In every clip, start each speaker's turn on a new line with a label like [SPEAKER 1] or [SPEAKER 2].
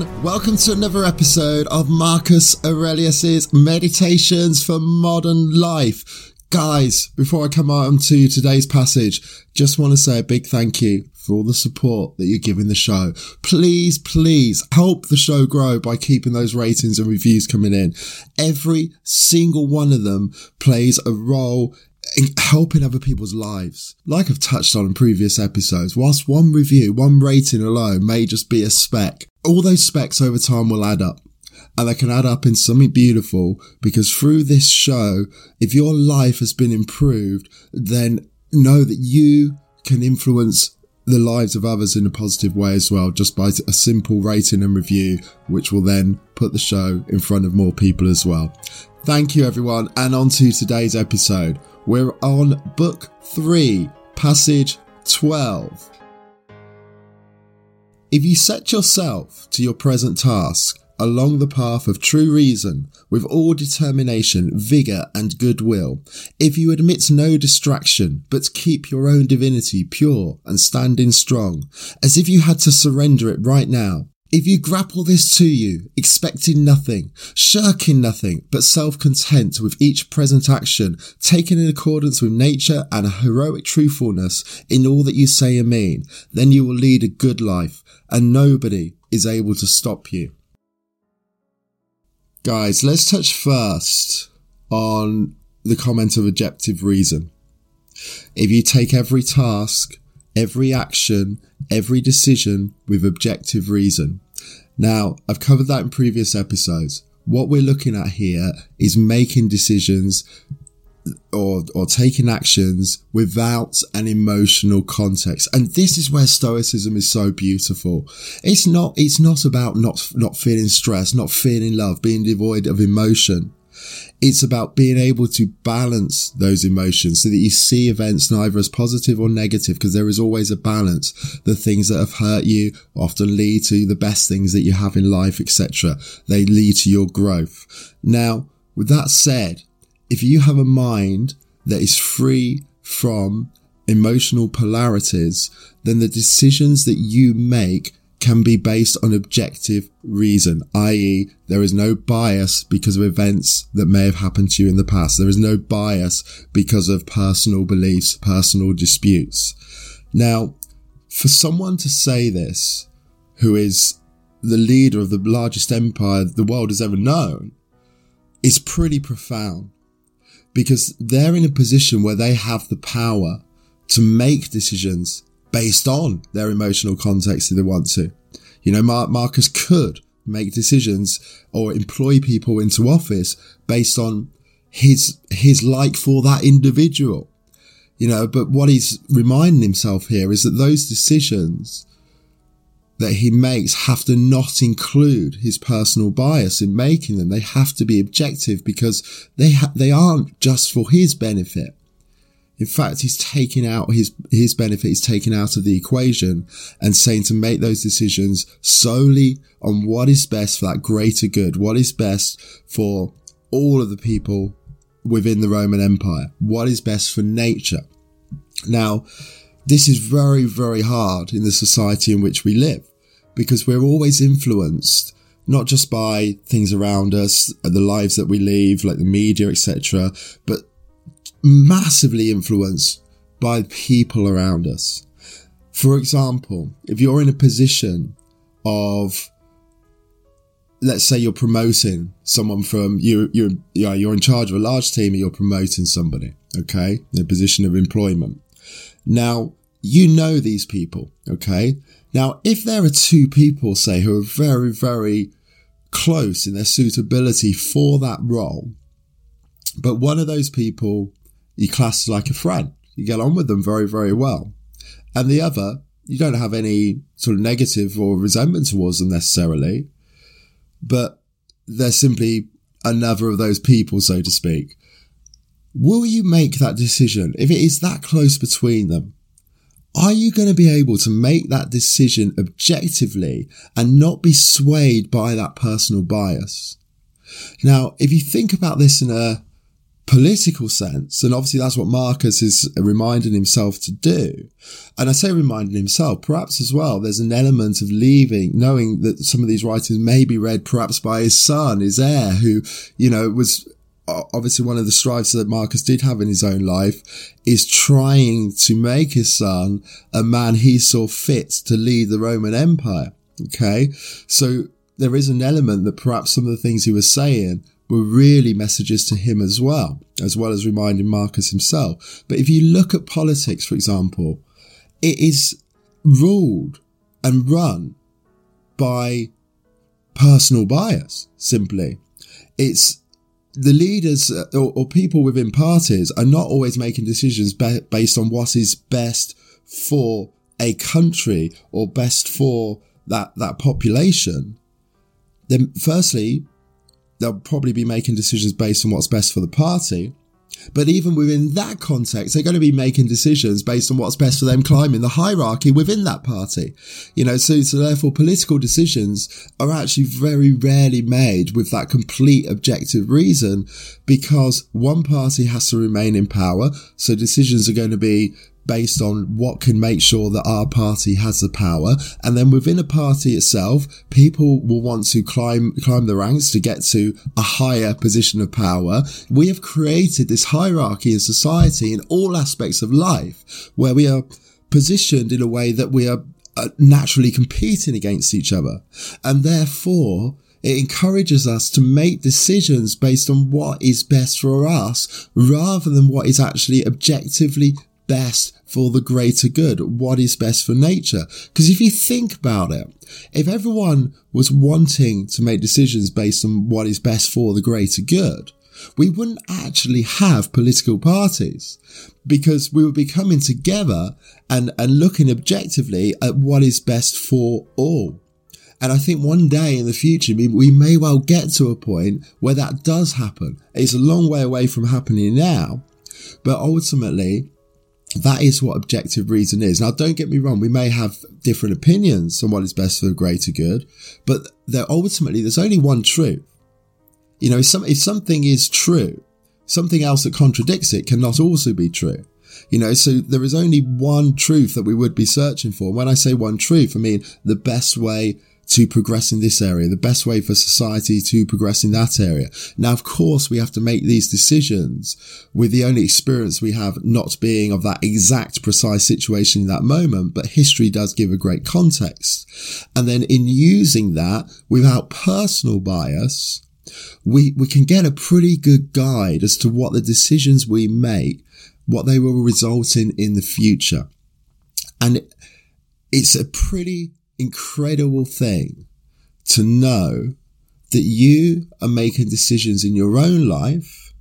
[SPEAKER 1] everyone. Welcome to another episode of Marcus Aurelius's Meditations for Modern Life. Guys, before I come on to today's passage, just want to say a big thank you for all the support that you're giving the show. Please, please help the show grow by keeping those ratings and reviews coming in. Every single one of them plays a role helping other people's lives. Like I've touched on in previous episodes, whilst one review, one rating alone may just be a speck, all those specks over time will add up. And they can add up in something beautiful because through this show, if your life has been improved, then know that you can influence the lives of others in a positive way as well, just by a simple rating and review, which will then put the show in front of more people as well. Thank you everyone and on to today's episode. We're on book 3, passage 12. If you set yourself to your present task along the path of true reason with all determination, vigour and goodwill, if you admit no distraction but keep your own divinity pure and standing strong, as if you had to surrender it right now, if you grapple this to you, expecting nothing, shirking nothing, but self-content with each present action, taken in accordance with nature and a heroic truthfulness in all that you say and mean, then you will lead a good life, and nobody is able to stop you. Guys, let's touch first on the comment of objective reason. If you take every task every action, every decision with objective reason. Now, I've covered that in previous episodes. What we're looking at here is making decisions or, or taking actions without an emotional context. And this is where stoicism is so beautiful. It's not, it's not about not, not feeling stress, not feeling love, being devoid of emotion. It's about being able to balance those emotions so that you see events neither as positive or negative because there is always a balance. The things that have hurt you often lead to the best things that you have in life, etc. They lead to your growth. Now, with that said, if you have a mind that is free from emotional polarities, then the decisions that you make can be based on objective reason, i.e. there is no bias because of events that may have happened to you in the past. There is no bias because of personal beliefs, personal disputes. Now, for someone to say this, who is the leader of the largest empire the world has ever known, is pretty profound because they're in a position where they have the power to make decisions based on their emotional context if they want to. You know, Mar- Marcus could make decisions or employ people into office based on his, his like for that individual. You know, but what he's reminding himself here is that those decisions that he makes have to not include his personal bias in making them. They have to be objective because they ha- they aren't just for his benefit. In fact, he's taking out his, his benefit is taken out of the equation and saying to make those decisions solely on what is best for that greater good, what is best for all of the people within the Roman Empire, what is best for nature. Now, this is very, very hard in the society in which we live because we're always influenced not just by things around us, the lives that we live, like the media, etc., but massively influenced by people around us. For example, if you're in a position of, let's say you're promoting someone from, you, you're, you you're in charge of a large team and you're promoting somebody, okay, in a position of employment. Now, you know these people, okay? Now, if there are two people, say, who are very, very close in their suitability for that role, but one of those people you class like a friend. You get on with them very, very well. And the other, you don't have any sort of negative or resentment towards them necessarily, but they're simply another of those people, so to speak. Will you make that decision if it is that close between them? Are you going to be able to make that decision objectively and not be swayed by that personal bias? Now, if you think about this in a political sense. And obviously that's what Marcus is reminding himself to do. And I say reminding himself, perhaps as well, there's an element of leaving, knowing that some of these writings may be read perhaps by his son, his heir, who, you know, was obviously one of the strives that Marcus did have in his own life is trying to make his son a man he saw fit to lead the Roman Empire. Okay. So there is an element that perhaps some of the things he was saying were really messages to him as well, as well as reminding Marcus himself. But if you look at politics, for example, it is ruled and run by personal bias, simply. It's the leaders uh, or, or people within parties are not always making decisions be- based on what is best for a country or best for that, that population. Then firstly, they'll probably be making decisions based on what's best for the party. But even within that context, they're going to be making decisions based on what's best for them climbing the hierarchy within that party. You know, so, so therefore political decisions are actually very rarely made with that complete objective reason because one party has to remain in power. So decisions are going to be based on what can make sure that our party has the power. And then within a party itself, people will want to climb, climb the ranks to get to a higher position of power. We have created this hierarchy in society in all aspects of life where we are positioned in a way that we are uh, naturally competing against each other. And therefore, it encourages us to make decisions based on what is best for us rather than what is actually objectively best for the greater good, what is best for nature. Because if you think about it, if everyone was wanting to make decisions based on what is best for the greater good, we wouldn't actually have political parties because we would be coming together and, and looking objectively at what is best for all. And I think one day in the future, we may well get to a point where that does happen. It's a long way away from happening now, but ultimately that is what objective reason is. Now, don't get me wrong. We may have different opinions on what is best for the greater good, but there ultimately, there's only one truth. You know, if, some, if something is true, something else that contradicts it cannot also be true. You know, so there is only one truth that we would be searching for. When I say one truth, I mean the best way to progress in this area, the best way for society to progress in that area. Now, of course, we have to make these decisions with the only experience we have not being of that exact precise situation in that moment, but history does give a great context. And then in using that without personal bias, we, we can get a pretty good guide as to what the decisions we make, what they will result in in the future. And it's a pretty incredible thing to know that you are making decisions in your own life.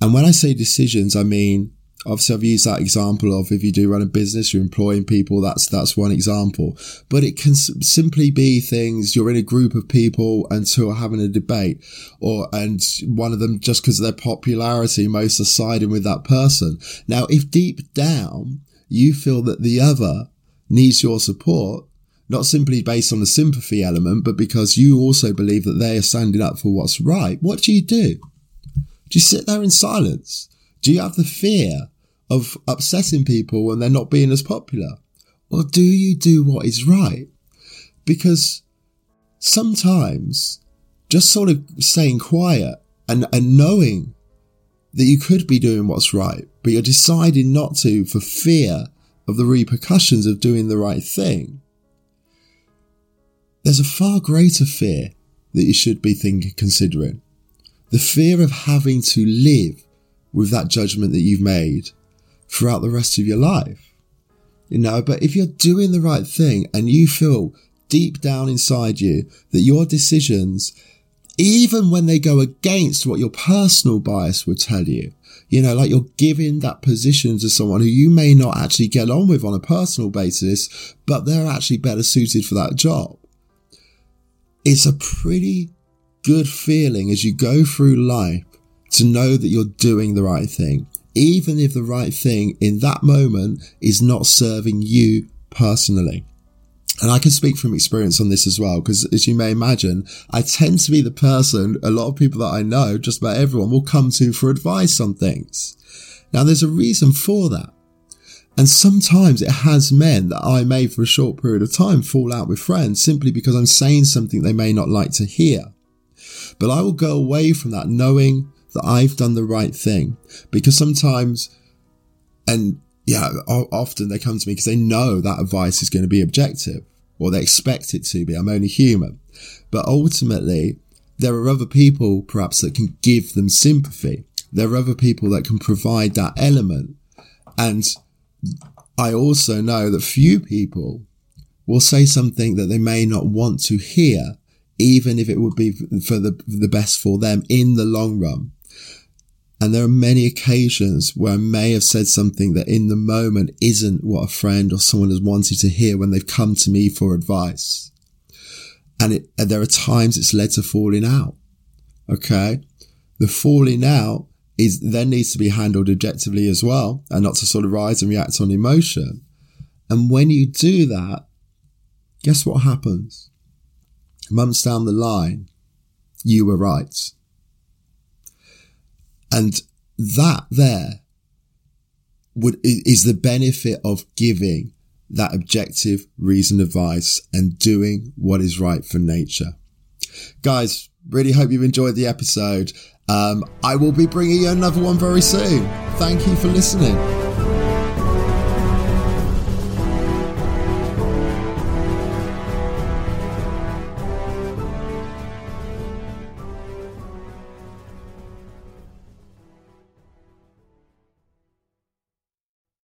[SPEAKER 1] And when I say decisions, I mean, obviously I've used that example of if you do run a business, you're employing people. That's, that's one example, but it can simply be things you're in a group of people and two are having a debate or, and one of them just because of their popularity, most are siding with that person. Now, if deep down you feel that the other needs your support, not simply based on the sympathy element, but because you also believe that they are standing up for what's right, what do you do? Do you sit there in silence? Do you have the fear of upsetting people when they're not being as popular? Or do you do what is right? Because sometimes just sort of staying quiet and, and knowing that you could be doing what's right, but you're deciding not to for fear of the repercussions of doing the right thing there's a far greater fear that you should be thinking, considering. The fear of having to live with that judgment that you've made throughout the rest of your life. You know, but if you're doing the right thing and you feel deep down inside you that your decisions, even when they go against what your personal bias would tell you, you know, like you're giving that position to someone who you may not actually get on with on a personal basis, but they're actually better suited for that job it's a pretty good feeling as you go through life to know that you're doing the right thing, even if the right thing in that moment is not serving you personally. And I can speak from experience on this as well, because as you may imagine, I tend to be the person a lot of people that I know, just about everyone will come to for advice on things. Now there's a reason for that. And sometimes it has meant that I may for a short period of time fall out with friends simply because I'm saying something they may not like to hear. But I will go away from that knowing that I've done the right thing because sometimes, and yeah, often they come to me because they know that advice is going to be objective or they expect it to be. I'm only human. But ultimately, there are other people perhaps that can give them sympathy. There are other people that can provide that element. And I also know that few people will say something that they may not want to hear, even if it would be for the, the best for them in the long run. And there are many occasions where I may have said something that in the moment isn't what a friend or someone has wanted to hear when they've come to me for advice. And, it, and there are times it's led to falling out. Okay. The falling out is then needs to be handled objectively as well and not to sort of rise and react on emotion. And when you do that, guess what happens? Months down the line, you were right. And that there would, is the benefit of giving that objective reason advice and doing what is right for nature. Guys, really hope you've enjoyed the episode. Um, I will be bringing you another one very soon. Thank you for listening.